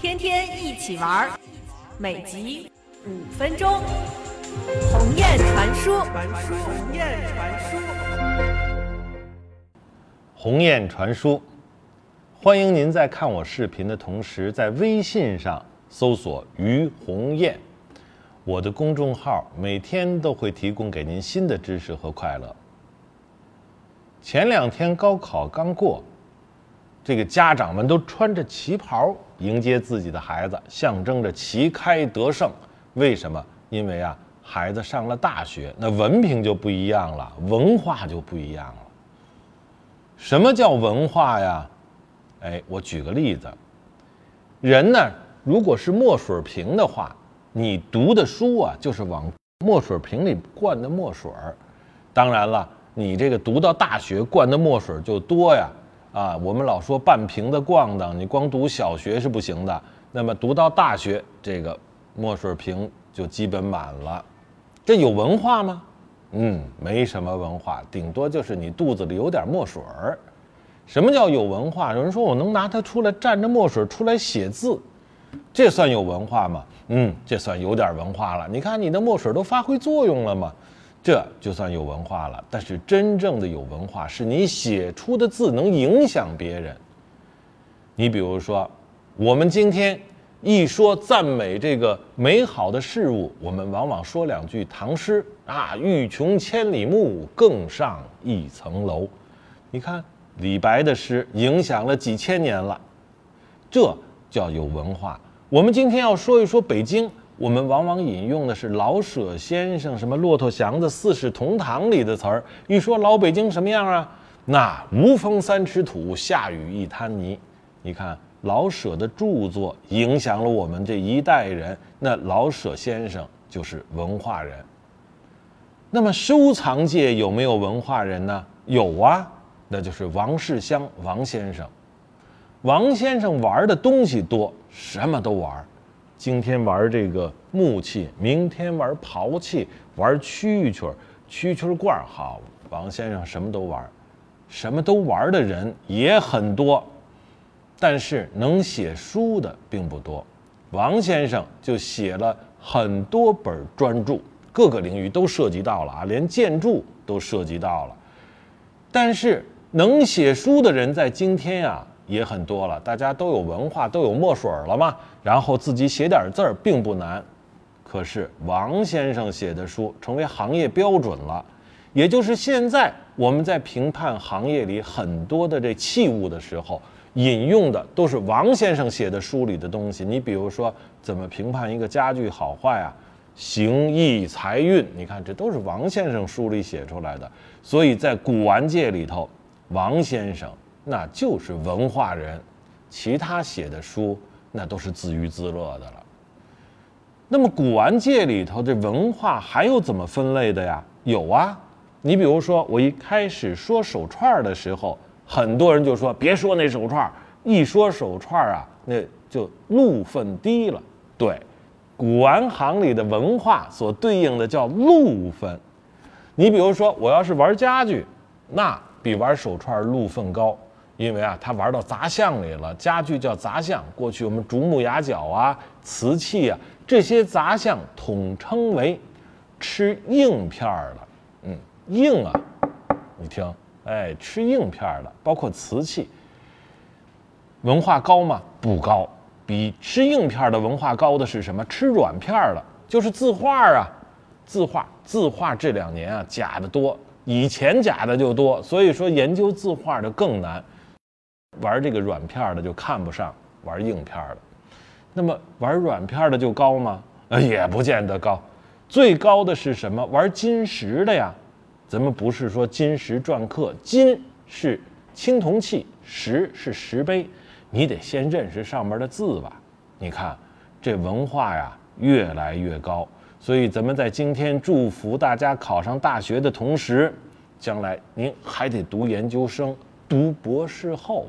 天天一起玩儿，每集五分钟。鸿雁传书，鸿雁传书，鸿雁传书。欢迎您在看我视频的同时，在微信上搜索“于鸿雁”，我的公众号每天都会提供给您新的知识和快乐。前两天高考刚过，这个家长们都穿着旗袍迎接自己的孩子，象征着旗开得胜。为什么？因为啊，孩子上了大学，那文凭就不一样了，文化就不一样了。什么叫文化呀？哎，我举个例子，人呢，如果是墨水瓶的话，你读的书啊，就是往墨水瓶里灌的墨水儿。当然了，你这个读到大学灌的墨水就多呀。啊，我们老说半瓶子逛荡，你光读小学是不行的。那么读到大学，这个墨水瓶就基本满了。这有文化吗？嗯，没什么文化，顶多就是你肚子里有点墨水儿。什么叫有文化？有人说我能拿它出来蘸着墨水出来写字，这算有文化吗？嗯，这算有点文化了。你看你的墨水都发挥作用了吗？这就算有文化了。但是真正的有文化，是你写出的字能影响别人。你比如说，我们今天一说赞美这个美好的事物，我们往往说两句唐诗啊，“欲穷千里目，更上一层楼”。你看。李白的诗影响了几千年了，这叫有文化。我们今天要说一说北京，我们往往引用的是老舍先生什么《骆驼祥子四世同堂》里的词儿。一说老北京什么样啊？那无风三尺土，下雨一滩泥。你看老舍的著作影响了我们这一代人，那老舍先生就是文化人。那么收藏界有没有文化人呢？有啊。那就是王世襄王先生，王先生玩的东西多，什么都玩。今天玩这个木器，明天玩陶器，玩蛐蛐、蛐蛐罐儿好，王先生什么都玩，什么都玩的人也很多，但是能写书的并不多。王先生就写了很多本专著，各个领域都涉及到了啊，连建筑都涉及到了，但是。能写书的人在今天呀也很多了，大家都有文化，都有墨水了嘛，然后自己写点字儿并不难。可是王先生写的书成为行业标准了，也就是现在我们在评判行业里很多的这器物的时候，引用的都是王先生写的书里的东西。你比如说，怎么评判一个家具好坏啊？形意财运，你看这都是王先生书里写出来的。所以在古玩界里头。王先生那就是文化人，其他写的书那都是自娱自乐的了。那么古玩界里头这文化还有怎么分类的呀？有啊，你比如说我一开始说手串的时候，很多人就说别说那手串，一说手串啊，那就路分低了。对，古玩行里的文化所对应的叫路分。你比如说我要是玩家具，那。比玩手串路分高，因为啊，他玩到杂项里了。家具叫杂项，过去我们竹木牙角啊、瓷器啊这些杂项统称为吃硬片儿的。嗯，硬啊，你听，哎，吃硬片儿的，包括瓷器，文化高吗？不高。比吃硬片儿的文化高的是什么？吃软片儿的，就是字画啊，字画，字画这两年啊，假的多。以前假的就多，所以说研究字画的更难，玩这个软片的就看不上玩硬片的。那么玩软片的就高吗？呃，也不见得高。最高的是什么？玩金石的呀。咱们不是说金石篆刻，金是青铜器，石是石碑，你得先认识上面的字吧。你看这文化呀，越来越高。所以，咱们在今天祝福大家考上大学的同时，将来您还得读研究生、读博士后。